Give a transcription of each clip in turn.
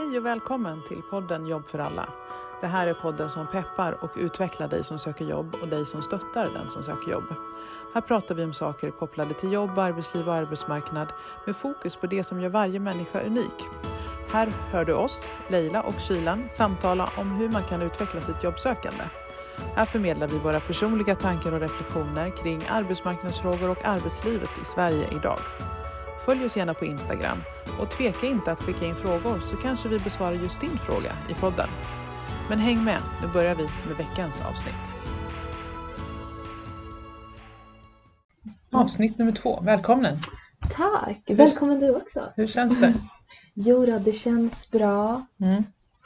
Hej och välkommen till podden Jobb för alla. Det här är podden som peppar och utvecklar dig som söker jobb och dig som stöttar den som söker jobb. Här pratar vi om saker kopplade till jobb, arbetsliv och arbetsmarknad med fokus på det som gör varje människa unik. Här hör du oss, Leila och Kylan, samtala om hur man kan utveckla sitt jobbsökande. Här förmedlar vi våra personliga tankar och reflektioner kring arbetsmarknadsfrågor och arbetslivet i Sverige idag. Följ oss gärna på Instagram och tveka inte att skicka in frågor så kanske vi besvarar just din fråga i podden. Men häng med, nu börjar vi med veckans avsnitt. Avsnitt nummer två, välkommen! Tack! Välkommen du också! Hur känns det? Jo då, det känns bra. Mm.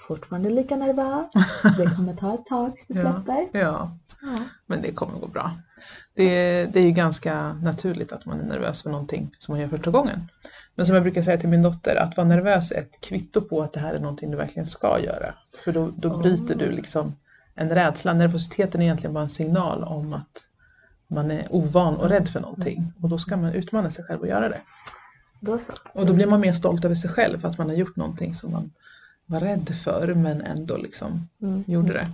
Fortfarande lika nervös. Det kommer ta ett tag tills det Ja. släpper. Ja, Ja. men det kommer gå bra. Det, det är ju ganska naturligt att man är nervös för någonting som man gör första gången. Men som jag brukar säga till min dotter, att vara nervös är ett kvitto på att det här är någonting du verkligen ska göra. För då, då bryter du liksom en rädsla. Nervositeten är egentligen bara en signal om att man är ovan och rädd för någonting. Och då ska man utmana sig själv och göra det. Då. Och då blir man mer stolt över sig själv för att man har gjort någonting som man var rädd för men ändå liksom Mm. gjorde det.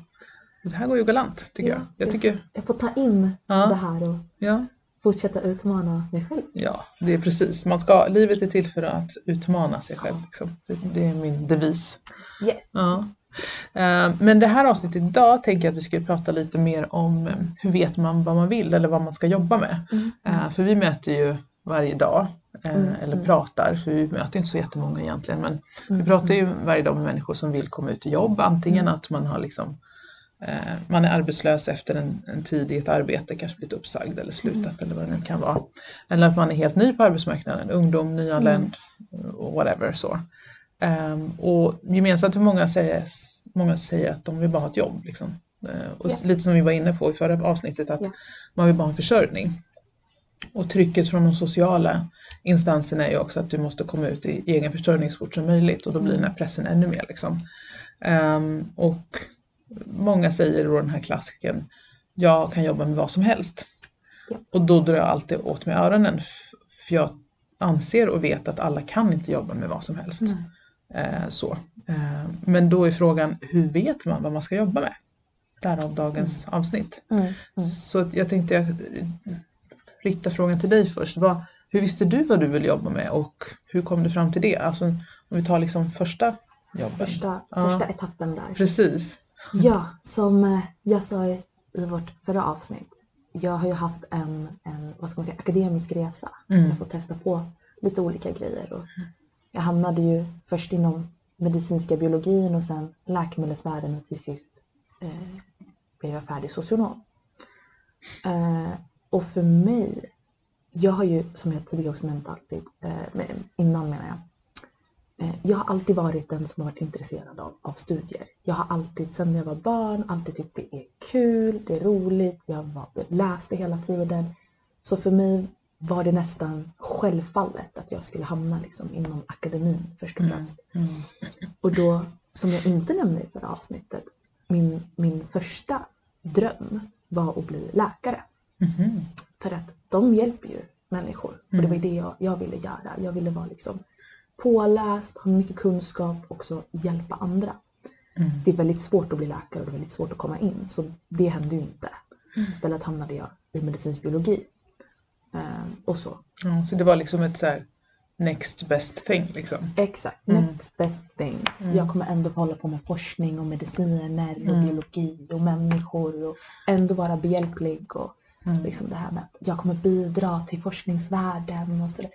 Det här går ju galant tycker jag. Jag tycker, Jag får ta in Ja. det här och ja, fortsätta utmana mig själv. Ja, det är precis. Man ska, livet är till för att utmana sig själv. Liksom. Det, det är min devis. Yes! Ja. Eh, Men det här avsnittet idag tänker jag att vi ska prata lite mer om eh, hur vet man vad man vill eller vad man ska jobba med. Mm. Eh, För vi möter ju varje dag, Mm, eller mm. pratar, för vi möter inte så jättemånga egentligen, men vi Mm, pratar ju varje dag med människor som vill komma ut i jobb. Antingen att man har liksom man är arbetslös efter en, en tid i ett arbete, kanske blivit uppsagd eller slutat eller vad det nu kan vara. Eller att man är helt ny på arbetsmarknaden, ungdom, nyanländ och whatever. Så. Ehm, och gemensamt för många säger, många säger att de vill bara ha ett jobb. Liksom. Eh, och Ja. lite som vi var inne på i förra avsnittet, att Ja. man vill bara ha en försörjning. Och trycket från de sociala instanserna är ju också att du måste komma ut i egen försörjning så fort som möjligt och då blir den här pressen ännu mer. Liksom. Ehm, och många säger då den här klassiken, jag kan jobba med vad som helst. Ja. Och då drar jag alltid åt mig öronen för jag anser och vet att alla kan inte jobba med vad som helst. Eh, så. Eh, men då är frågan, hur vet man vad man ska jobba med? Därav dagens avsnitt. Mm. Mm. Så jag tänkte jag rikta frågan till dig först. Vad, hur visste du vad du vill jobba med och hur kom du fram till det? Alltså om vi tar liksom första jobben. Första, Ja. första etappen där. Precis. Ja, som eh, jag sa i vårt förra avsnitt. Jag har ju haft en, en vad ska man säga, akademisk resa. Mm. Jag har fått testa på lite olika grejer. Och jag hamnade ju först inom medicinska biologin och sen läkemedelsvärlden och till sist eh, blev jag färdig socionom. Eh, och för mig, jag har ju som jag tidigare också nämnt alltid, eh, innan menar jag, Jag har alltid varit den som har varit intresserad av, av studier. Jag har alltid, sedan jag var barn, alltid tyckt det är kul, det är roligt, jag var, läste hela tiden. Så för mig var det nästan självfallet att jag skulle hamna liksom inom akademin först och främst. Mm. Och då, som jag inte nämnde i förra avsnittet, min, min första dröm var att bli läkare. Mhm. För att de hjälper ju människor. Och det var Mm. det jag, jag ville göra. Jag ville vara liksom påläst, ha mycket kunskap och också hjälpa andra. Mm. Det är väldigt svårt att bli läkare och det är väldigt svårt att komma in. Så det hände ju inte. Istället hamnade jag i medicinsk biologi. Ehm, och så. Ja, så det var liksom ett så här next best thing liksom. Exakt, Mm. next best thing. Jag kommer ändå få hålla på med forskning och mediciner och Mm. biologi och människor och ändå vara behjälplig och Mm. liksom det här med att jag kommer bidra till forskningsvärlden och sådär.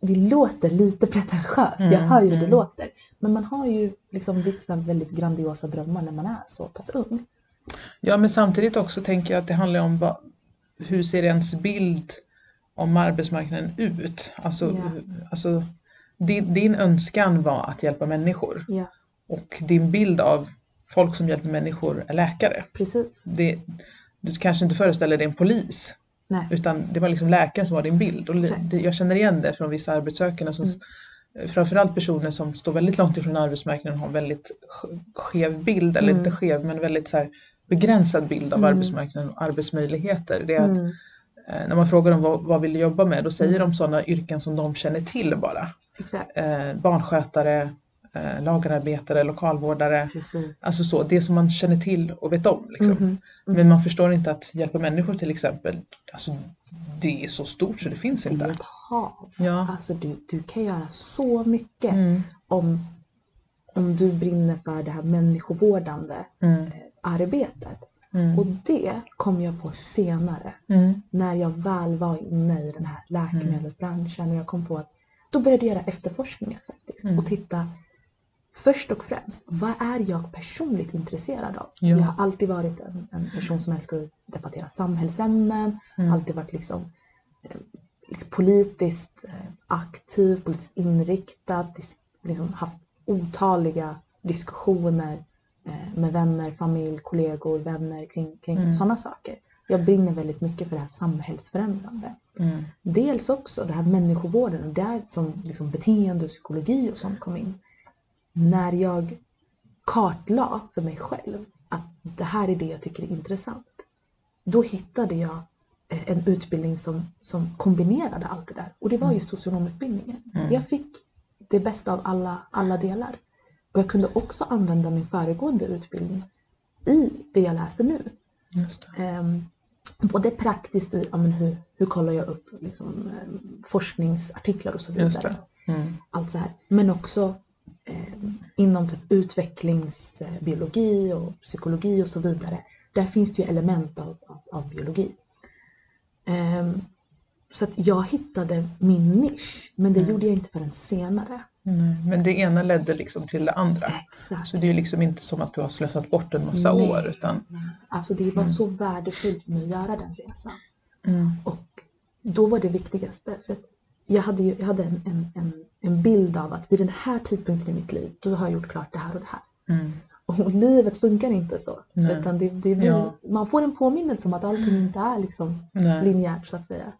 Det låter lite pretentiöst, jag Mm, hör ju hur det mm. låter. Men man har ju liksom vissa väldigt grandiosa drömmar när man är så pass ung. Ja, men samtidigt också tänker jag att det handlar om vad, hur ser ens bild om arbetsmarknaden ut? Alltså, Ja. alltså din, din önskan var att hjälpa människor Ja, och din bild av folk som hjälper människor är läkare. precis. Det, du kanske inte föreställer dig en polis Nej. utan det var liksom läkaren som var din bild. Och det, jag känner igen det från vissa arbetssökande som Mm. framförallt personer som står väldigt långt ifrån arbetsmarknaden har en väldigt sk- skev bild, eller Mm. inte skev men väldigt så här begränsad bild av Mm. arbetsmarknaden och arbetsmöjligheter. Det är att Mm. eh, när man frågar dem vad, vad vill du jobba med, då säger de sådana yrken som de känner till bara. Exakt. Eh, barnskötare, eh, lagerarbetare, lokalvårdare. Precis. Alltså så, det som man känner till och vet om. Liksom. Mhm. Men man förstår inte att hjälpa människor till exempel, alltså, det är så stort så det finns Det är inte. ett hav. Ja. Alltså du, du kan göra så mycket Mm. om, om du brinner för det här människovårdande Mm. eh, arbetet. Mm. Och det kom jag på senare Mm. när jag väl var inne i den här läkemedelsbranschen och jag kom på att då började jag göra efterforskningar faktiskt Mm. och titta först och främst, vad är jag personligt intresserad av? Ja. Jag har alltid varit en, en person som älskar att debattera samhällsämnen, Mm. alltid varit liksom, liksom politiskt eh, aktiv, politiskt inriktad, liksom haft otaliga diskussioner eh, med vänner, familj, kollegor, vänner kring, kring Mm. sådana saker. Jag brinner väldigt mycket för det här samhällsförändrande. Mm. Dels också det här människovården och där som liksom beteende och psykologi och sånt kom in. När jag kartlade för mig själv att det här är det jag tycker är intressant. Då hittade jag eh, en utbildning som, som kombinerade allt det där och det var just socionomutbildningen. Mm. Jag fick det bästa av alla, alla delar. Och jag kunde också använda min föregående utbildning i det jag läser nu. Just. Ehm, både praktiskt i ja, men hur, hur kollar jag upp liksom, ehm, forskningsartiklar och så vidare. Mm. Allt så här. Men också inom typ utvecklingsbiologi och psykologi och så vidare. Där finns det ju element av, av, av biologi. Ehm, så att jag hittade min nisch, men det Mm. gjorde jag inte förrän senare. Nej, Men det ena ledde liksom till det andra. Exakt. Så det är ju liksom inte som att du har slösat bort en massa Nej. år utan Alltså det var Mm. så värdefullt för mig att göra den resan. mm. Och då var det viktigaste, för att jag hade, ju, jag hade en, en, en, en bild av att vid den här tidpunkten i mitt liv, då har jag gjort klart det här och det här. Mm. Och livet funkar inte så. Nej. Utan det, det blir, Ja. Man får en påminnelse om att allting inte är liksom Nej. linjärt så att säga.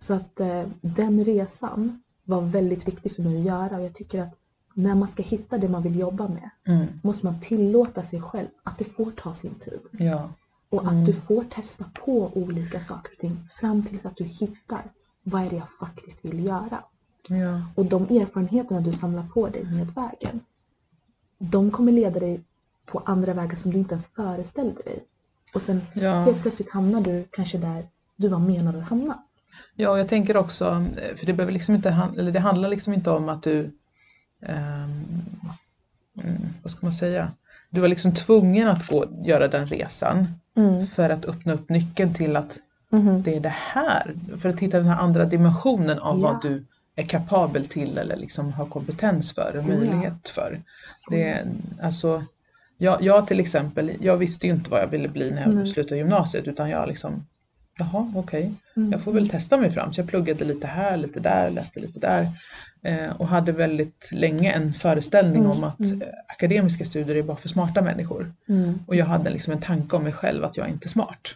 Så att eh, den resan var väldigt viktig för mig att göra och jag tycker att när man ska hitta det man vill jobba med Mm. måste man tillåta sig själv att det får ta sin tid. Ja. Och Mm. att du får testa på olika saker och ting fram tills att du hittar vad är det jag faktiskt vill göra. Ja. Och de erfarenheterna du samlar på dig med vägen, de kommer leda dig på andra vägar som du inte ens föreställde dig. Och sen Ja. helt plötsligt hamnar du kanske där du var menad att hamna. Ja, och jag tänker också, för det behöver liksom inte, eller det handlar liksom inte om att du, mm, vad ska man säga, du var liksom tvungen att gå, göra den resan för att öppna upp nyckeln till att Mhm. det är det här, för att hitta den här andra dimensionen av Ja. vad du är kapabel till eller liksom har kompetens för och Oh ja. möjlighet för. Det, är- alltså, jag, jag till exempel, jag visste ju inte vad jag ville bli när jag Nej. slutade gymnasiet utan jag liksom, jaha okej, Mm. jag får väl testa mig fram. Så jag pluggade lite här, lite där, läste lite där eh, och hade väldigt länge en föreställning Mm, om att mm. eh, akademiska studier är bara för smarta människor. Mm. Och jag hade liksom en tanke om mig själv att jag är inte är smart.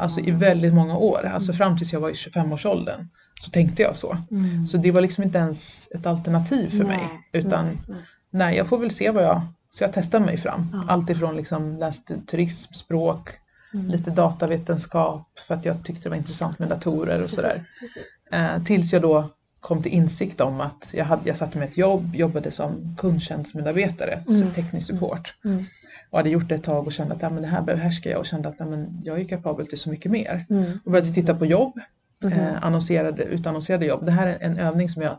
Alltså i väldigt många år, alltså fram tills jag var i 25-årsåldern så tänkte jag så. Mm. Så det var liksom inte ens ett alternativ för mig. Nej, Utan nej, nej. nej, jag får väl se vad jag, så jag testar mig fram. Ja. Allt ifrån liksom läste turism, språk, Mm. lite datavetenskap för att jag tyckte det var intressant med datorer och sådär. Precis. Eh, tills jag då kom till insikt om att jag, hade, jag satte mig ett jobb, jobbade som kundtjänstmedarbetare, Mm. teknisk support. Mm. Och hade gjort det ett tag och kände att ja, men det här behärskar jag och kände att men jag är kapabel till så mycket mer. Mm. Och började titta på jobb, Mhm. eh, annonserade, utannonserade jobb. Det här är en övning som jag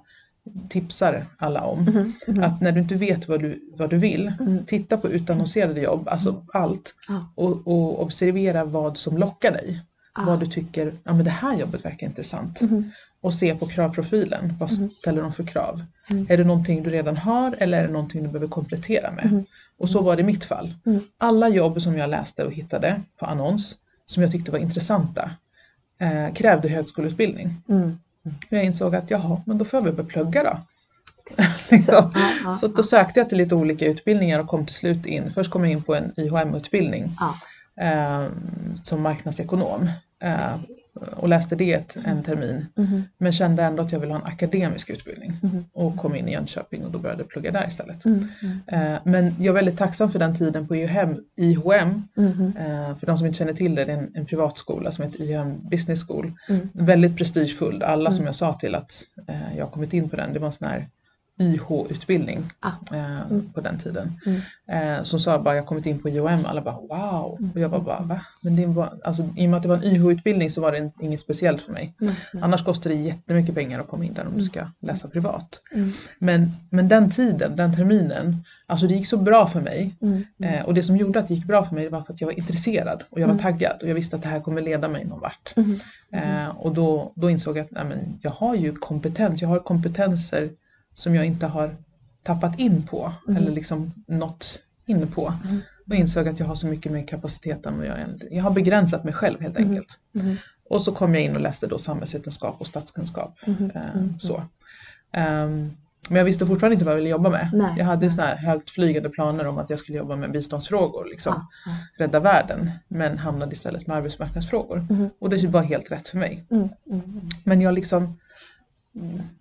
tipsar alla om. Mhm. Mhm. Att när du inte vet vad du, vad du vill, Mm. titta på utannonserade jobb, alltså allt. Ja. Och, och observera vad som lockar dig. Ah. Vad du tycker, ja men det här jobbet verkar intressant. Mhm. Och se på kravprofilen, vad Mhm. ställer de för krav? Mm. Är det någonting du redan har eller är det någonting du behöver komplettera med? Mhm. Och så var det i mitt fall. Mm. Alla jobb som jag läste och hittade på annons, som jag tyckte var intressanta, eh, krävde högskoleutbildning. Mm. Jag insåg att jaha, men då får jag väl börja plugga då. Liksom. Så då sökte jag till lite olika utbildningar och kom till slut in. Först kom jag in på en IHM-utbildning eh, som marknadsekonom och läste det en termin. Mhm. Men kände ändå att jag ville ha en akademisk utbildning Mhm. och kom in i Jönköping och då började jag plugga där istället. Mm. Mm. Eh, men jag är väldigt tacksam för den tiden på IHM. IHM eh, för de som inte känner till det, det är en, en privatskola som heter IHM Business School. Mm. Väldigt prestigefull. Alla som Mm. jag sa till att eh, jag har kommit in på den, det var en sån här YH-utbildning Ah. eh, Mm. på den tiden. Mm. Eh, som sa bara, jag har kommit in på IOM, alla bara wow. Mm. Och jag bara, bara va? Men det var, alltså, I och med att det var en YH-utbildning så var det in- inget speciellt för mig. Nej, nej. Annars kostar det jättemycket pengar att komma in där om du ska läsa privat. Mm. Men, men den tiden, den terminen, alltså det gick så bra för mig. Mm. Eh, och det som gjorde att det gick bra för mig var för att jag var intresserad och jag var Mm. taggad och jag visste att det här kommer leda mig någon vart. Mm. Eh, och då, då insåg jag att nej, men jag har ju kompetens, jag har kompetenser som jag inte har tappat in på Mm. eller liksom nått in på. Mm. Och insåg att jag har så mycket mer kapacitet än vad jag egentligen... Jag har begränsat mig själv helt Mm. enkelt. Mm. Och så kom jag in och läste då samhällsvetenskap och statskunskap. Mm. Mm. så. Ehm, men jag visste fortfarande inte vad jag ville jobba med. Nej, jag hade såna här högt flygande planer om att jag skulle jobba med biståndsfrågor, liksom, Ah, ah. rädda världen. Men hamnade istället med arbetsmarknadsfrågor. Mhm. Och det var helt rätt för mig. Mm. Mm. Men jag liksom,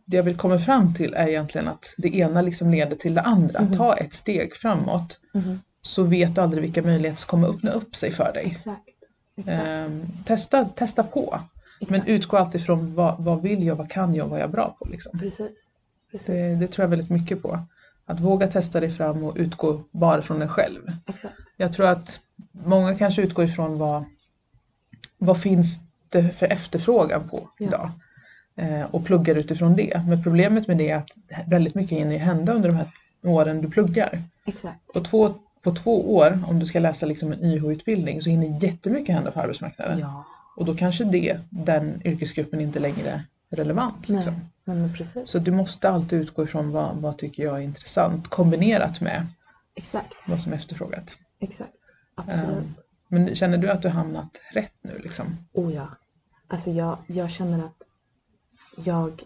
det jag vill komma fram till är egentligen att det ena liksom leder till det andra. Mhm. Ta ett steg framåt Mm. så vet du aldrig vilka möjligheter som kommer öppna upp sig för dig. Exakt. Exakt. Ehm, testa, testa på. Men Exakt. utgå alltid från vad, vad vill jag, vad kan jag, vad är jag bra på. Liksom. Precis. Precis. Det, det tror jag väldigt mycket på. Att våga testa dig fram och utgå bara från dig själv. Exakt. Jag tror att många kanske utgår ifrån vad, vad finns det för efterfrågan på Ja. idag. Eh, och pluggar utifrån det. Men problemet med det är att väldigt mycket hinner hända under de här åren du pluggar. Exakt. På två, på två år, om du ska läsa liksom en YH-utbildning, så hinner jättemycket hända på arbetsmarknaden. Ja. Och då kanske det, den yrkesgruppen inte längre är relevant. Liksom. Nej. Men precis. Så du måste alltid utgå ifrån vad, vad tycker jag är intressant kombinerat med Exakt. vad som är efterfrågat. Exakt. Absolut. Ehm, Men känner du att du hamnat rätt nu liksom? Oh ja. Alltså jag, jag känner att jag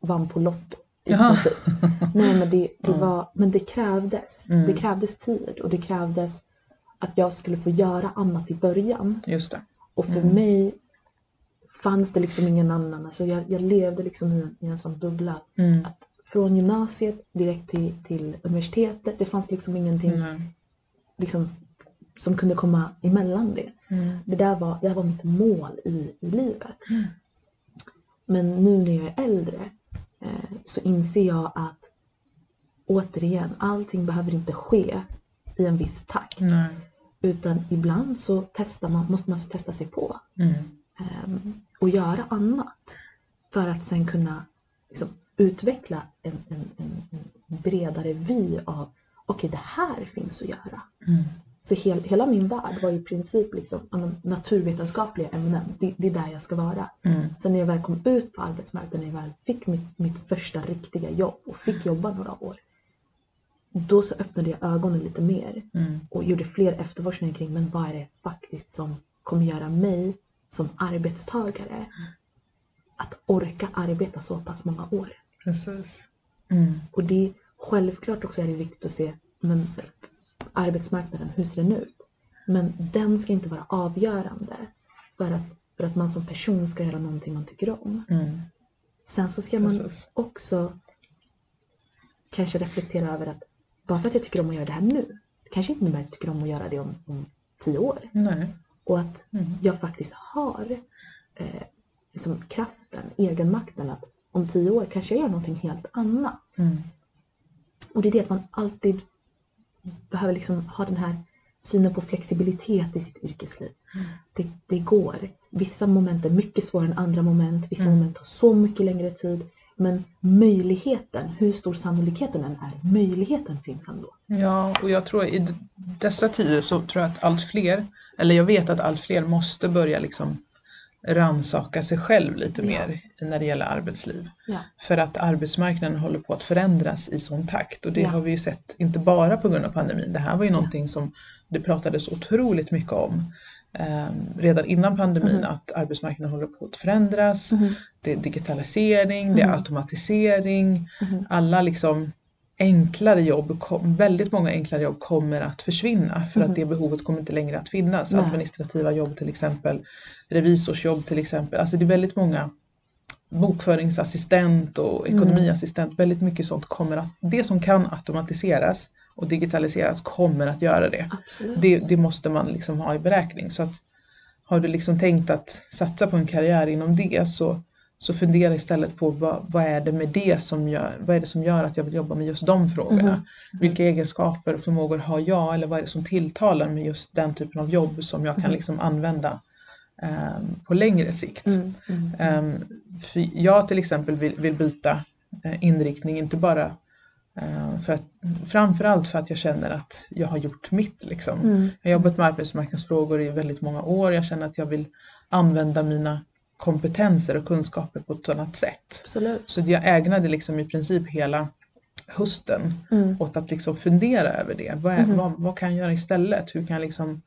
vann på Lotto. I Jaha. princip. Nej men det, det Ja. var, men det krävdes. Mm. Det krävdes tid och det krävdes att jag skulle få göra annat i början. Just det. Och för Mm. mig fanns det liksom ingen annan. Alltså jag, jag levde liksom i en, i en sån bubbla. Mm. Att från gymnasiet direkt till, till universitetet, det fanns liksom ingenting Mm. liksom, som kunde komma emellan det. Mm. Det där var, det där var mitt mål i, i livet. Men nu när jag är äldre eh, så inser jag att återigen, allting behöver inte ske i en viss takt. Nej. Utan ibland så testar man, måste man testa sig på Mm. ehm, och göra annat. För att sen kunna liksom, utveckla en, en, en, bredare vy av okej, det här finns att göra. Mm. Så hel, hela min värld var i princip liksom, naturvetenskapliga ämnen. Det, det är där jag ska vara. Mm. Sen när jag väl kom ut på arbetsmarknaden, när jag väl fick mitt, mitt första riktiga jobb och fick jobba några år. Då så öppnade jag ögonen lite mer Mm. och gjorde fler efterforskningar kring men vad är det faktiskt som kommer göra mig som arbetstagare att orka arbeta så pass många år. Precis. Mm. Och det självklart också är det viktigt att se men, arbetsmarknaden, hur ser den ut? Men den ska inte vara avgörande för att, för att man som person ska göra någonting man tycker om. Mm. Sen så ska man Precis. också kanske reflektera över att bara för att jag tycker om att göra det här nu, det kanske inte innebär att jag tycker om att göra det om, om tio år. Nej. Och att Mm. jag faktiskt har eh, liksom kraften, egenmakten att om tio år kanske jag gör någonting helt annat. Mm. Och det är det att man alltid behöver liksom ha den här synen på flexibilitet i sitt yrkesliv. Mm. Det, det går. Vissa moment är mycket svårare än andra moment. Vissa Mm. moment tar så mycket längre tid. Men möjligheten, hur stor sannolikheten än är, möjligheten finns ändå. Ja, och jag tror i dessa tider så tror jag att allt fler, eller jag vet att allt fler måste börja liksom ransaka sig själv lite Ja. mer när det gäller arbetsliv. Ja. För att arbetsmarknaden håller på att förändras i sån takt och det Ja. har vi ju sett inte bara på grund av pandemin. Det här var ju någonting som det pratades otroligt mycket om eh, redan innan pandemin Mhm. att arbetsmarknaden håller på att förändras. Mhm. Det är digitalisering, det är Mhm. automatisering, Mhm. alla liksom enklare jobb, väldigt många enklare jobb kommer att försvinna för Mhm. att det behovet kommer inte längre att finnas. Nej. Administrativa jobb till exempel, revisorsjobb till exempel. Alltså det är väldigt många bokföringsassistent och Mm. ekonomiassistent, väldigt mycket sånt kommer att, det som kan automatiseras och digitaliseras kommer att göra det. Det, det måste man liksom ha i beräkning. Så att har du liksom tänkt att satsa på en karriär inom det så, Så fundera istället på vad, vad, är det med det som gör, vad är det som gör att jag vill jobba med just de frågorna? Mm. Vilka egenskaper och förmågor har jag eller vad är det som tilltalar med just den typen av jobb som jag kan Mm. liksom använda um, på längre sikt? Mm. Um, jag till exempel vill, vill byta eh, inriktning, inte bara eh, för att, framförallt för att jag känner att jag har gjort mitt. Liksom. Mm. Jag har jobbat med arbetsmarknadsfrågor i väldigt många år. Jag känner att jag vill använda mina kompetenser och kunskaper på ett annat sätt. Absolut. Så jag ägnade liksom i princip hela hösten Mm. åt att liksom fundera över det. Vad, är, Mhm. vad, vad kan jag göra istället? Hur kan jag liksom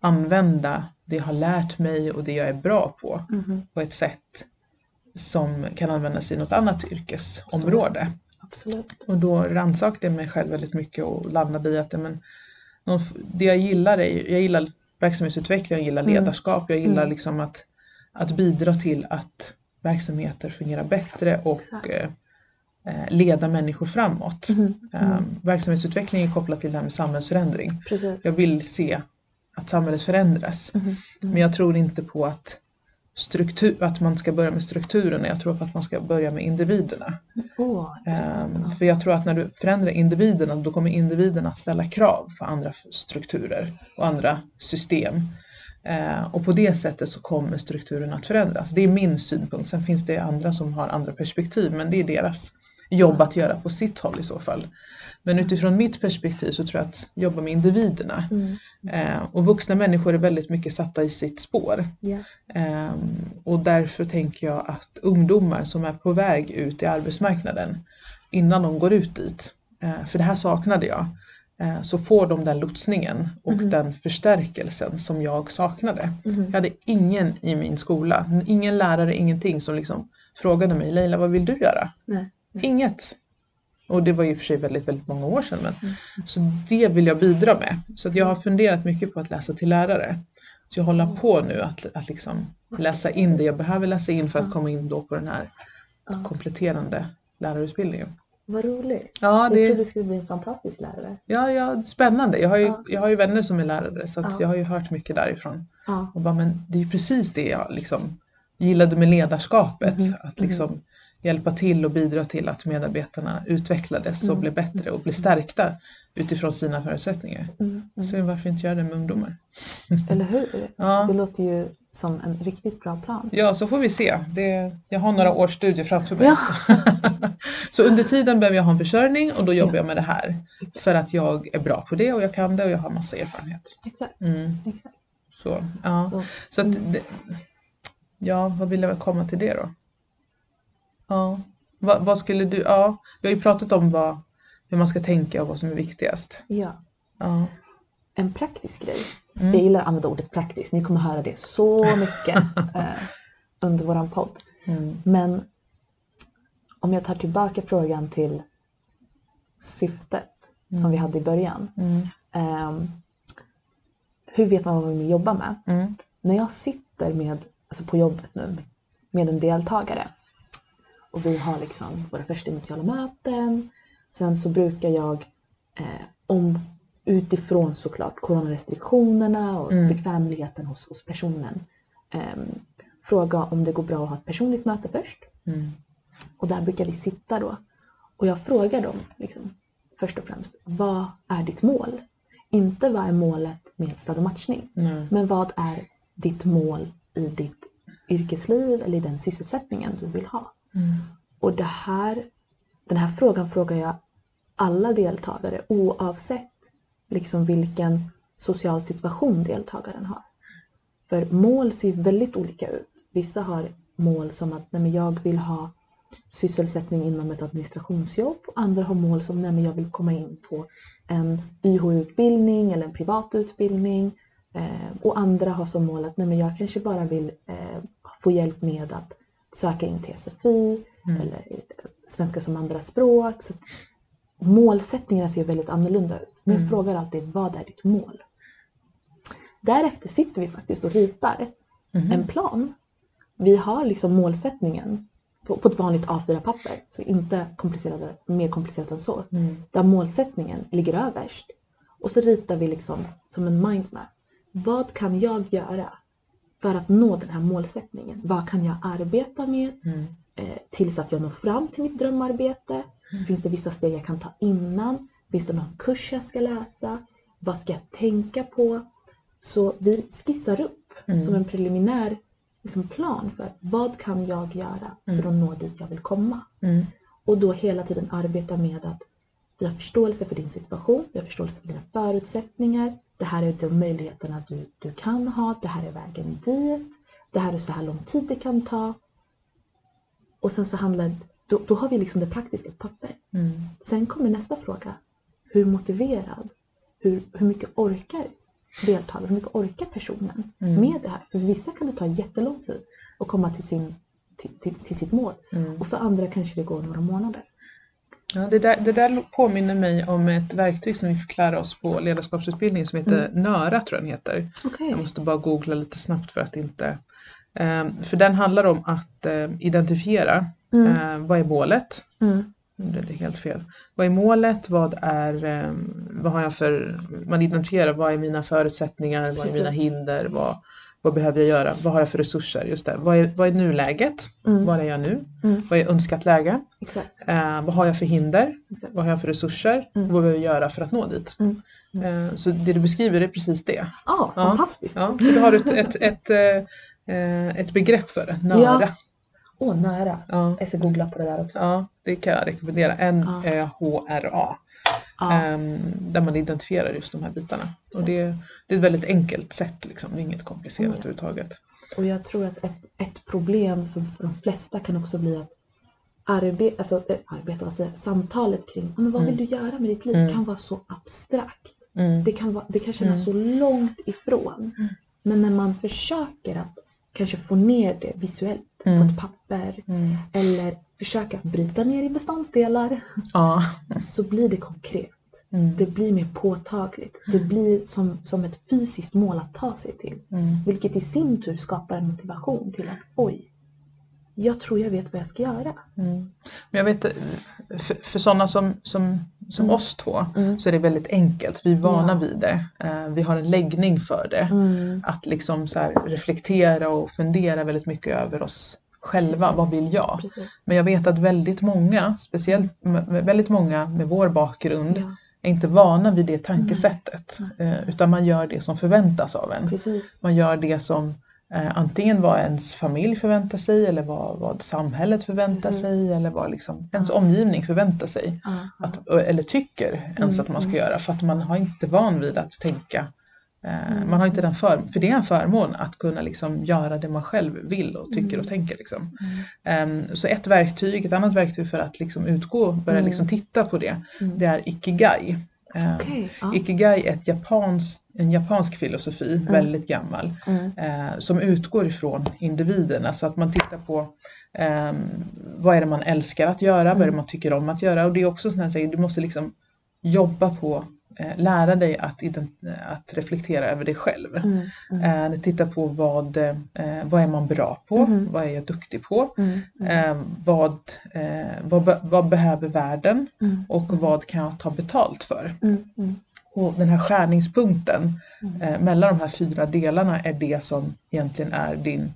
använda det jag har lärt mig och det jag är bra på Mhm. på ett sätt som kan användas i något annat yrkesområde. Absolut. Och då rannsakade jag mig själv väldigt mycket och landade i att men, det jag gillar är, jag gillar verksamhetsutveckling, jag gillar Mm. ledarskap, jag gillar Mm. liksom att, att bidra till att verksamheter fungerar bättre och Exakt. eh, eh, leda människor framåt. Mhm. Eh, verksamhetsutveckling är kopplat till det här med samhällsförändring. Precis. Jag vill se att samhället förändras. Mhm. Men jag tror inte på att, struktur, att man ska börja med strukturerna, jag tror på att man ska börja med individerna. Ehm, för jag tror att när du förändrar individerna då kommer individerna ställa krav på andra strukturer och andra system. Eh, och på det sättet så kommer strukturen att förändras. Det är min synpunkt. Sen finns det andra som har andra perspektiv men det är deras jobb att göra på sitt håll i så fall. Men utifrån mitt perspektiv så tror jag att jobba med individerna Mm. eh, och vuxna människor är väldigt mycket satta i sitt spår. Ehm, och därför tänker jag att ungdomar som är på väg ut i arbetsmarknaden innan de går ut dit, eh, för det här saknade jag, så får de den lotsningen och Mhm. den förstärkelsen som jag saknade. Mhm. Jag hade ingen i min skola, ingen lärare, ingenting som liksom frågade mig, Leila vad vill du göra? Nej. Inget. Och det var ju för sig väldigt, väldigt många år sedan. Men, Mm. Så det vill jag bidra med. Så jag har funderat mycket på att läsa till lärare. Så jag håller på nu att, att liksom läsa in det jag behöver läsa in för att komma in då på den här kompletterande lärarutbildningen. Vad roligt. Ja, Jag tror det, du skulle bli en fantastisk lärare. ja, ja, det spännande. Jag har, ju, Ja. jag har ju vänner som är lärare så Ja. jag har ju hört mycket därifrån. Ja. Och bara, men det är precis det jag liksom gillade med ledarskapet. Mhm, Att liksom hjälpa till och bidra till att medarbetarna utvecklades och Mm. blev bättre och blev stärkta utifrån sina förutsättningar. Mm. Mm. Så varför inte göra det med ungdomar? Eller hur? Ja. Alltså, det låter ju som en riktigt bra plan. Ja, så får vi se. Det, jag har några års studier framför mig. Ja. så under tiden behöver jag ha en försörjning och då jobbar Ja. jag med det här. För att jag är bra på det och jag kan det och jag har massa erfarenhet. Exakt. Mm, exakt. så, ja. Så, Så att, det, ja, vad vill jag komma till det då? Ja, vad, vad skulle du, ja, vi har ju pratat om vad, hur man ska tänka och vad som är viktigast. ja. Ja, En praktisk grej. Mm. Jag gillar att använda ordet praktiskt. Ni kommer höra det så mycket eh, under våran podd. mm, Men om jag tar tillbaka frågan till syftet som vi hade i början. mm, Ehm, hur vet man vad man vill jobba med? mm, När jag sitter med, alltså på jobbet nu med en deltagare och vi har liksom våra första initiala möten. Sen så brukar jag eh, om utifrån såklart coronarestriktionerna och Mm. bekvämligheten hos, hos personen ehm, fråga om det går bra att ha ett personligt möte först. mm, Och där brukar vi sitta då. Och jag frågar dem liksom, först och främst, vad är ditt mål? Inte vad är målet med stöd och matchning? nej, Men vad är ditt mål i ditt yrkesliv eller i den sysselsättningen du vill ha? mm, Och det här, den här frågan frågar jag alla deltagare oavsett liksom vilken social situation deltagaren har. För mål ser väldigt olika ut. Vissa har mål som att nej jag vill ha sysselsättning inom ett administrationsjobb. Och andra har mål som nej men jag vill komma in på en YH-utbildning eller en privat utbildning. Eh, och andra har som mål att nej jag kanske bara vill eh, få hjälp med att söka in till SFI Mm. eller eh, svenska som andra språk. Så att målsättningarna ser väldigt annorlunda ut. Men jag Mm. frågar alltid, vad är ditt mål? Därefter sitter vi faktiskt och ritar mhm, en plan. Vi har liksom målsättningen på, på ett vanligt A4-papper, så inte komplicerade, mer komplicerat än så. mm, Där målsättningen ligger överst. Och så ritar vi liksom som en mindmap. Vad kan jag göra för att nå den här målsättningen. Vad kan jag arbeta med Mm. eh, tills att jag når fram till mitt drömarbete? Finns det vissa steg jag kan ta innan? Finns det någon kurs jag ska läsa? Vad ska jag tänka på? Så vi skissar upp som en preliminär liksom, plan för vad kan jag göra för att nå dit jag vill komma? Mm. Och då hela tiden arbeta med att vi har förståelse för din situation, vi har förståelse för dina förutsättningar. Det här är de möjligheterna du, du kan ha, det här är vägen dit. Det här är så här lång tid det kan ta. Och sen så handlar då, då har vi liksom det praktiska på papper. Mm. Sen kommer nästa fråga. Hur motiverad? Hur, hur mycket orkar deltagaren? Hur mycket orkar personen med det här? För vissa kan det ta jättelång tid att komma till, sin, till, till, till sitt mål. Och för andra kanske det går några månader. Ja, det, där, det där påminner mig om ett verktyg som vi fick lära oss på ledarskapsutbildning som heter NÖRA tror jag den heter. Okej. Jag måste bara googla lite snabbt för att inte... Eh, för den handlar om att eh, identifiera eh, vad är målet? Mm. Nu är det helt fel. Vad är målet? Vad, är, eh, vad har jag för... Man identifierar vad är mina förutsättningar? Vad är mina hinder? Vad, vad behöver jag göra? Vad har jag för resurser? Just det. Vad är, vad är nuläget? Mm. Var är jag nu? Mm. Vad är önskat läge? Exakt. Eh, vad har jag för hinder? Exakt. Vad har jag för resurser? Mm. Vad behöver jag göra för att nå dit? Mm. Eh, så det du beskriver är precis det. Ah, fantastiskt! Ja, så du har ett, ett, ett, eh, eh, ett begrepp för det, NÖRA. Ja. Åh, nära. Ja. Jag ska googla på det där också. Ja, det kan jag rekommendera. N-Ö-H-R-A. Ja. Ehm, där man identifierar just de här bitarna. Och det, det är ett väldigt enkelt sätt, liksom. det är inget komplicerat Mm. överhuvudtaget. Och jag tror att ett, ett problem för, för de flesta kan också bli att arbe, alltså, äh, arbeta, vad säger, samtalet kring ja, men vad vill du göra med ditt liv Mm. kan vara så abstrakt. Mm. Det kan, vara, det kan kännas så långt ifrån. Men när man försöker att kanske få ner det visuellt Mm. på ett papper Mm. eller försöka bryta ner i beståndsdelar Ja. så blir det konkret. Mm. Det blir mer påtagligt. Det blir som, som ett fysiskt mål att ta sig till. Mm. Vilket i sin tur skapar en motivation till att oj, jag tror jag vet vad jag ska göra. Mm. Men jag vet, för, för sådana som, som, som Mm. oss två Mm. så är det väldigt enkelt. Vi är vana Ja. vid det. Eh, vi har en läggning för det. Mm. Att liksom så reflektera och fundera väldigt mycket över oss själva. Precis. Vad vill jag? Precis. Men jag vet att väldigt många, speciellt väldigt många med vår bakgrund, Ja, är inte vana vid det tankesättet. Eh, utan man gör det som förväntas av en. precis. Man gör det som antingen vad ens familj förväntar sig eller vad, vad samhället förväntar Precis. sig eller vad liksom ens omgivning förväntar sig. Ja, ja. Att, eller tycker ens att man ska göra för att man har inte van vid att tänka. Eh, Man har inte den för, för det är en förmån att kunna liksom göra det man själv vill och tycker och tänker. Liksom. Ehm, så ett verktyg, ett annat verktyg för att liksom utgå, börja liksom titta på det, det är Ikigai. Ehm, ja. Ikigai är ett japans, en japansk filosofi, väldigt gammal, Mm. eh, som utgår ifrån individerna. Så att man tittar på ehm, vad är det man älskar att göra, vad är Mm. det man tycker om att göra. Och det är också sådana här, du måste liksom jobba på, eh, lära dig att, att reflektera över dig själv. Mm. Mm. Eh, titta på vad, eh, vad är man bra på, Mhm. vad är jag duktig på, Mm. eh, vad, eh, vad, be- vad behöver världen Mm. och vad kan jag ta betalt för. Mm. Mm. Och den här skärningspunkten eh, mellan de här fyra delarna är det som egentligen är din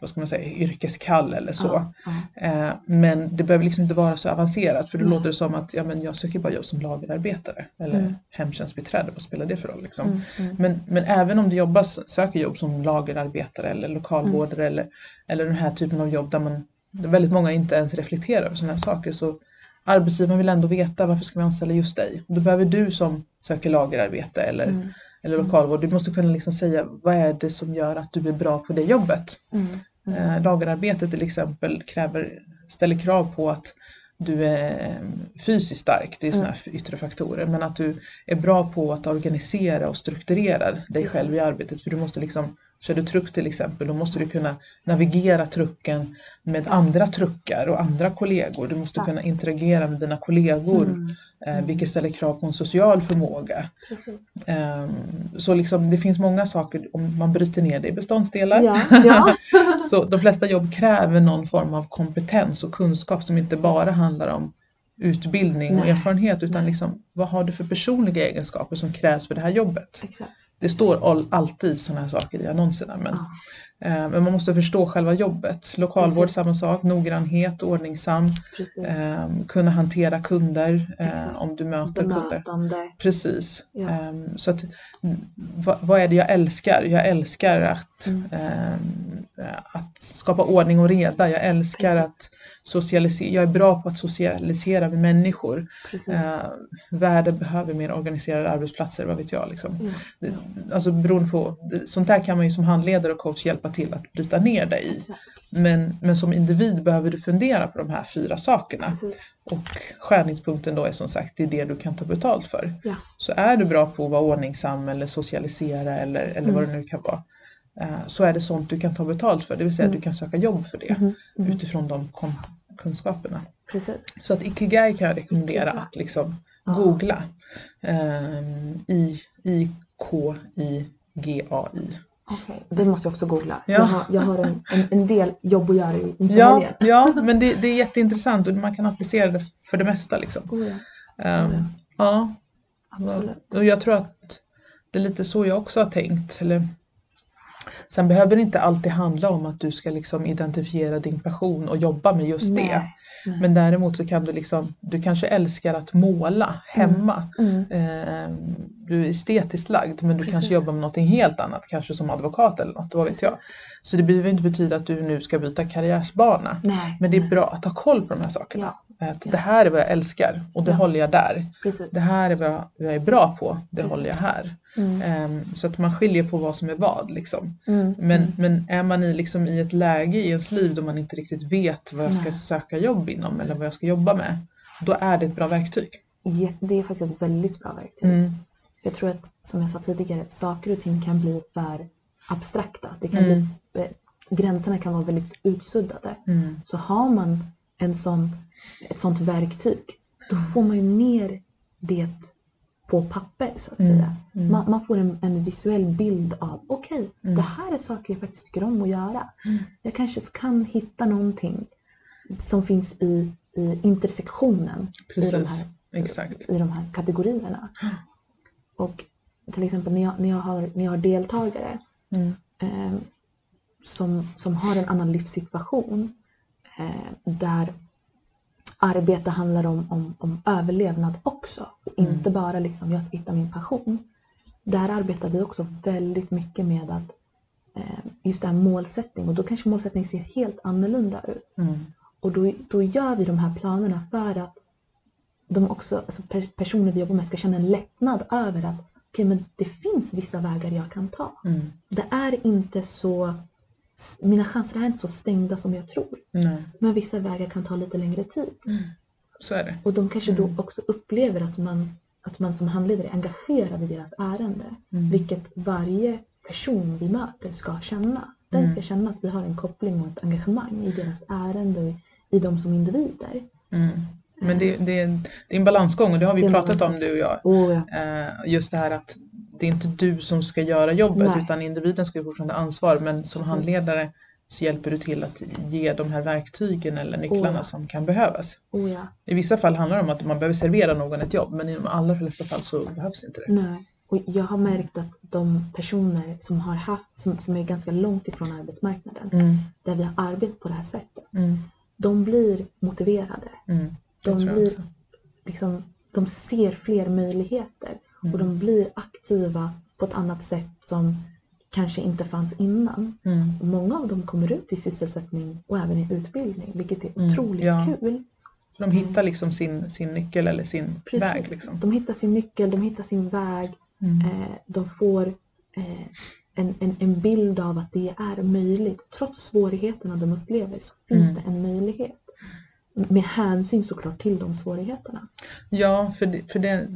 vad ska man säga, yrkeskall eller så. Eh, men det behöver liksom inte vara så avancerat för då Nej. låter det som att ja, men jag söker bara jobb som lagerarbetare eller Mm. hemtjänstbiträde, vad spelar det för roll? Liksom? Mm. Mm. Men, men även om du jobbar, söker jobb som lagerarbetare eller lokalvårdare eller, eller den här typen av jobb där man där väldigt många inte ens reflekterar över sådana här saker så arbetsgivaren vill ändå veta varför ska vi anställa just dig? Och då behöver du som söker lagerarbete eller, Mm. eller lokalvård, du måste kunna liksom säga vad är det som gör att du är bra på det jobbet? Mm. Mm. Eh, lagerarbete till exempel kräver, ställer krav på att du är eh, fysiskt stark, det är sådana här yttre faktorer, men att du är bra på att organisera och strukturera dig själv i arbetet. För du måste liksom, kör du truck till exempel, då måste du kunna navigera trucken med Exakt. andra truckar och andra kollegor. Du måste Exakt. kunna interagera med dina kollegor, Mm. Eh, vilket ställer krav på en social förmåga. Ehm, så liksom, det finns många saker, om man bryter ner det i beståndsdelar, Ja, ja. så de flesta jobb kräver någon form av kompetens och kunskap som inte bara handlar om utbildning och Nej, erfarenhet utan liksom vad har du för personliga egenskaper som krävs för det här jobbet? Exakt. Det står all, alltid sådana här saker i annonserna. Men, Ja. eh, men man måste förstå själva jobbet. Lokalvård, Precis. samma sak. Noggrannhet, ordningsam. Eh, kunna hantera kunder eh, om du möter kunder. Bemötande. Precis. Ja. Ehm, så att, vad, vad är det jag älskar? Jag älskar att, Mm. ehm, att skapa ordning och reda. Jag älskar Precis. att socialisera. Jag är bra på att socialisera med människor. Uh, världen behöver mer organiserade arbetsplatser, vad vet jag. Liksom. Ja. Det- Alltså beroende på, sånt där kan man ju som handledare och coach hjälpa till att bryta ner dig i. Men, men som individ behöver du fundera på de här fyra sakerna. Precis. Och skärningspunkten då är som sagt, det är det du kan ta betalt för. Ja. Så är du bra på att vara ordningsam eller socialisera eller, eller Mm. vad det nu kan vara. Eh, Så är det sånt du kan ta betalt för, det vill säga Mm. du kan söka jobb för det Mhm. Mhm. utifrån de kunskaperna. Precis. Så att Ikigai kan jag rekommendera att liksom Ja. googla. Um, I, I, K, I, G, A, I. Okej, det måste jag också googla. Ja. Jag har, jag har en, en, en del jobb att göra i- inför Ja, ja, men det, det är jätteintressant och man kan applicera det för det mesta. Liksom. Oh, ja. Ehm, ja, Absolut. och jag tror att det är lite så jag också har tänkt. Eller, sen behöver det inte alltid handla om att du ska liksom identifiera din passion och jobba med just det. Nej. Nej. Men däremot så kan du liksom, du kanske älskar att måla hemma. Mm. Eh, du är estetiskt lagd men du Precis. kanske jobbar med någonting helt annat, kanske som advokat eller något, vad vet jag. Så det behöver inte betyda att du nu ska byta karriärsbana. Nej. Men det är nej. bra att ha koll på de här sakerna. Att Ja. Det här är vad jag älskar och det Ja. håller jag där. Precis. Det här är vad jag, vad jag är bra på, det Precis. håller jag här. Mm. Ehm, så att man skiljer på vad som är vad. Liksom. Mm. Men, Mm. men är man i, liksom, i ett läge i ens liv då man inte riktigt vet vad jag ska Nej. söka jobb inom eller vad jag ska jobba med, då är det ett bra verktyg. Ja, det är faktiskt ett väldigt bra verktyg. Mm. Jag tror att, som jag sa tidigare, saker och ting kan bli för abstrakta. Det kan Mm. bli, eh, gränserna kan vara väldigt utsuddade. Mm. Så har man en sån, ett sånt verktyg, då får man ju ner det på papper så att Mm, säga. mm. Man, man får en, en visuell bild av, okej, Mm. det här är saker jag faktiskt tycker om att göra. Mm. Jag kanske kan hitta någonting som finns i, i intersektionen i de, Precis, här, exakt. i de här kategorierna. Och till exempel när jag, när jag, har, när jag har deltagare Mm. eh, som, som har en annan livssituation eh, där arbete handlar om, om, om överlevnad också och Mm. inte bara liksom jag ska hitta min passion. Där arbetar vi också väldigt mycket med att eh, just det här målsättning och då kanske målsättning ser helt annorlunda ut. Mm. Och då, då gör vi de här planerna för att de också, alltså per, personer vi jobbar med ska känna en lättnad över att okej, men det finns vissa vägar jag kan ta. Mm. Det är inte så, mina chanser är inte så stängda som jag tror. Nej, Men vissa vägar kan ta lite längre tid. så är det. Och de kanske Mm. då också upplever att man, att man som handledare är engagerad i deras ärende. Mm. Vilket varje person vi möter ska känna. Den Mm. ska känna att vi har en koppling och ett engagemang i deras ärende och i, i dem som individer. Mm. Men det, det, är en- det är en balansgång och det har vi Det pratat om du och jag. Oh, ja. Eh, just det här att det är inte du som ska göra jobbet Nej. utan individen ska fortfarande ha ansvar men som Precis. handledare så hjälper du till att ge de här verktygen eller nycklarna Oh, ja. som kan behövas. Oh, ja. I vissa fall handlar det om att man behöver servera någon ett jobb men i de allra flesta fall så behövs inte det. Nej. Och jag har märkt att de personer som har haft, som, som är ganska långt ifrån arbetsmarknaden, Mm, där vi har arbetat på det här sättet, mm, de blir motiverade. mm. De blir liksom, de ser fler möjligheter Mm. och de blir aktiva på ett annat sätt som kanske inte fanns innan. Mm, Och många av dem kommer ut i sysselsättning och även i utbildning, vilket är Mm, otroligt ja. kul. De hittar liksom sin, sin nyckel eller sin Precis. väg. Liksom. De hittar sin nyckel, de hittar sin väg, Mm. eh, de får eh, en, en, en bild av att det är möjligt. Trots svårigheterna de upplever så finns Mm. det en möjlighet. Med hänsyn såklart till de svårigheterna. Ja, för, det, för det,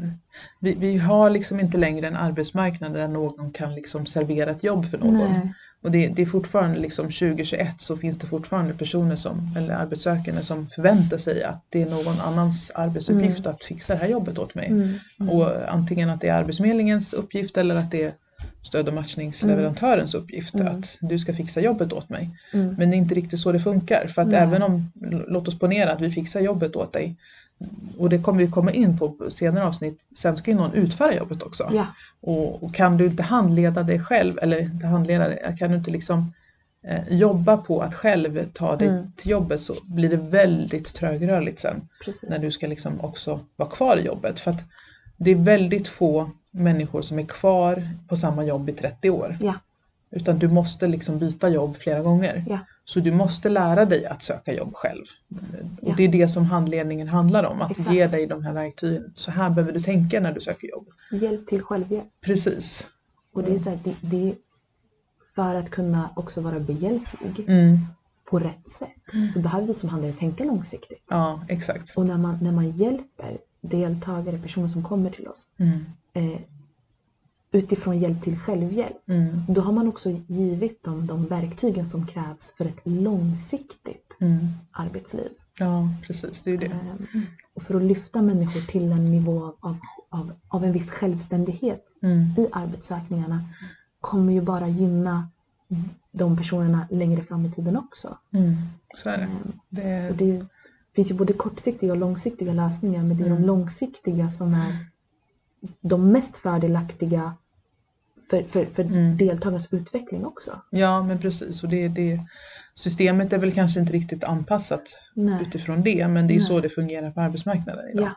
vi, vi har liksom inte längre en arbetsmarknad där någon kan liksom servera ett jobb för någon. Och det, det är fortfarande liksom 2021 så finns det fortfarande personer som, eller arbetssökande som förväntar sig att det är någon annans arbetsuppgift att fixa det här jobbet åt mig. Mm. Mm. Och antingen att det är Arbetsförmedlingens uppgift eller att det är stöd och matchningsleverantörens uppgift Mm. att du ska fixa jobbet åt mig. Mm. Men det är inte riktigt så det funkar. För att Nej. även om, låt oss ponera att vi fixar jobbet åt dig, och det kommer vi komma in på på senare avsnitt, sen ska ju någon utföra jobbet också. Ja, Och, och kan du inte handleda dig själv, eller inte handleda dig, kan du inte liksom eh, jobba på att själv ta dig Mm. till jobbet så blir det väldigt trögrörligt sen precis. när du ska liksom också vara kvar i jobbet. För att det är väldigt få människor som är kvar på samma jobb i 30 år. Ja, Utan du måste liksom byta jobb flera gånger. ja, Så du måste lära dig att söka jobb själv. Och Ja. det är det som handledningen handlar om, att Exakt. ge dig de här verktygen. Så här behöver du tänka när du söker jobb. hjälp till självhjälp. Precis. Och det är så här, det, det är för att kunna också vara behjälplig Mm. på rätt sätt så behöver vi som handlare tänka långsiktigt. Ja, exakt. Och när man, när man hjälper deltagare, personer som kommer till oss Mm. Eh, utifrån hjälp till självhjälp, Mm. då har man också givit dem de verktygen som krävs för ett långsiktigt Mm. arbetsliv. Ja, precis. Det är det. Eh, och för att lyfta människor till en nivå av, av, av en viss självständighet Mm. i arbetssökningarna kommer ju bara gynna de personerna längre fram i tiden också. Mm. Så är det. Eh, det det finns ju både kortsiktiga och långsiktiga lösningar men det är Mm. de långsiktiga som är de mest fördelaktiga för, för, för Mm. deltagarnas utveckling också. Ja, men precis. Och det, det, systemet är väl kanske inte riktigt anpassat Nej. utifrån det, men det är Nej. så det fungerar på arbetsmarknaden idag. Ja,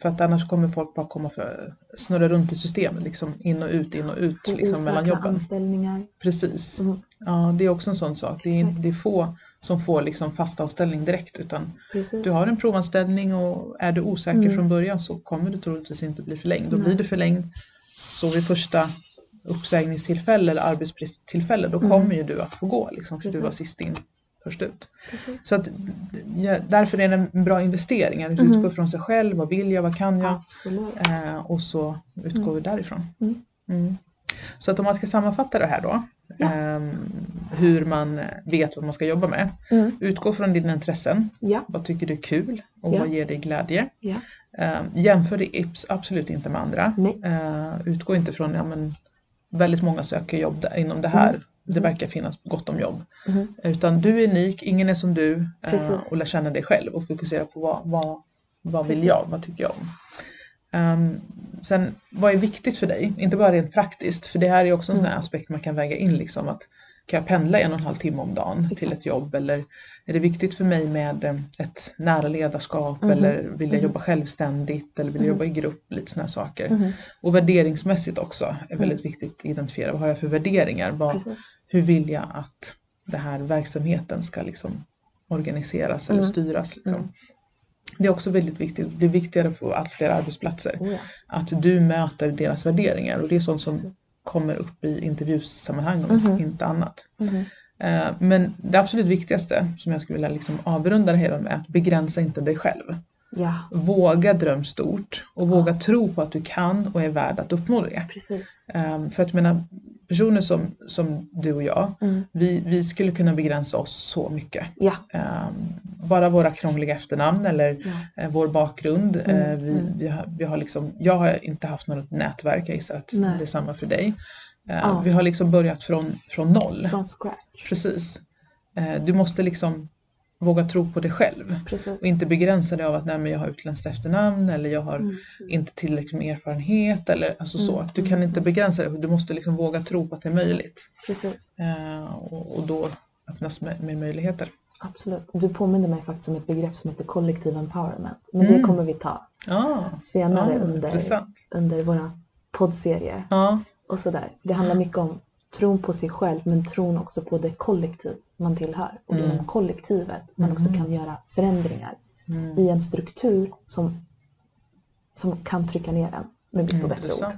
för att annars kommer folk bara komma för snurra runt i systemet, liksom in och ut, in och ut, och liksom mellan jobben. anställningar. Precis. Mm, Ja, det är också en sån sak. Det är, det är få som får liksom fast anställning direkt, utan precis. du har en provanställning och är du osäker Mm. från början så kommer du troligtvis inte bli förlängd. Då Nej. blir du förlängd så vid första uppsägningstillfälle eller arbetsbristtillfälle då Mm. kommer ju du att få gå liksom för du Precis. var sist in först ut. precis. Så att, därför är det en bra investering att Mhm. utgå från sig själv, vad vill jag, vad kan jag eh, och så utgår vi därifrån. Mm. Mm. Så att om man ska sammanfatta det här då, Ja. ehm, hur man vet vad man ska jobba med. Mm. Utgå från dina intressen, Ja, vad tycker du är kul och Ja. vad ger dig glädje. Eh, jämför dig absolut inte med andra. nej. Eh, utgå inte från, ja men väldigt många söker jobb inom det här. Det verkar finnas gott om jobb. Mhm. Utan du är unik, ingen är som du. eh, Precis. och lär känna dig själv och fokusera på vad, vad, vad vill Precis. jag, vad tycker jag om. Ehm, sen, vad är viktigt för dig? Inte bara rent praktiskt, för det här är också en sån Mm. här aspekt man kan väga in. Liksom, att kan jag pendla en och en halv timme om dagen till Exakt. ett jobb? Eller är det viktigt för mig med eh, ett nära ledarskap? Mhm. Eller vill jag Mhm. jobba självständigt? Eller vill jag Mhm. jobba i grupp? Lite här saker. Mhm. Och värderingsmässigt också är Mm. väldigt viktigt att identifiera. Vad har jag för värderingar? Vad, Precis. hur vill jag att den här verksamheten ska liksom organiseras eller Mm. styras? Liksom. Mm. Det är också väldigt viktigt, det blir viktigare på allt fler arbetsplatser. Oh, ja. Att du möter deras värderingar och det är sånt som Precis. Kommer upp i intervjusammanhang och Mhm. inte annat. Eh, Men det absolut viktigaste som jag skulle vilja liksom avrunda det hela med är att begränsa inte dig själv. Ja, Våga dröm stort och våga tro på att du kan och är värd att uppnå det. precis. Um, för att jag menar, personer som, som du och jag, Mm. vi, vi skulle kunna begränsa oss så mycket. Ja, Um, bara våra krångliga efternamn eller ja. eh, vår bakgrund. Mm, Eh, vi, mm. vi har, vi har liksom, jag har inte haft något nätverk, jag gissar att Nej. det är samma för dig. Eh, Ja. Vi har liksom börjat från, från noll. Från scratch. Precis. Eh, du måste liksom våga tro på dig själv. Precis. Och inte begränsa dig av att nej, jag har utländskt efternamn eller jag har Mm. inte tillräckligt med erfarenhet eller alltså så. Mm, Att du kan inte begränsa dig, du måste liksom våga tro på att det är möjligt. Eh, och, och då öppnas med, med möjligheter. Absolut. Du påminner mig faktiskt om ett begrepp som heter kollektiv empowerment. Men det Mm. kommer vi ta Ja, senare ja under, intressant. under våra poddserier. Ja, Och sådär. Det handlar mycket om tron på sig själv men tron också på det kollektiv man tillhör. Och Mm. genom kollektivet man också kan göra förändringar mm, i en struktur som, som kan trycka ner en med brist på bättre ord.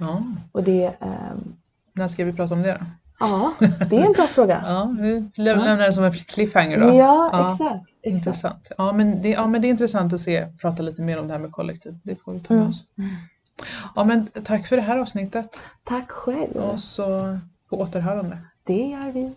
Ja. Och det, ehm, När ska vi prata om det då? ja, det är en bra fråga. Ja, vi lä- lämnar det som en cliffhanger då. Ja, exakt. exakt. Intressant. Ja men, det, ja men det är intressant att se, prata lite mer om det här med kollektiv. Det får vi ta med Mm. oss. Ja men tack för det här avsnittet Tack själv. och så på återhörande. Det gör vi.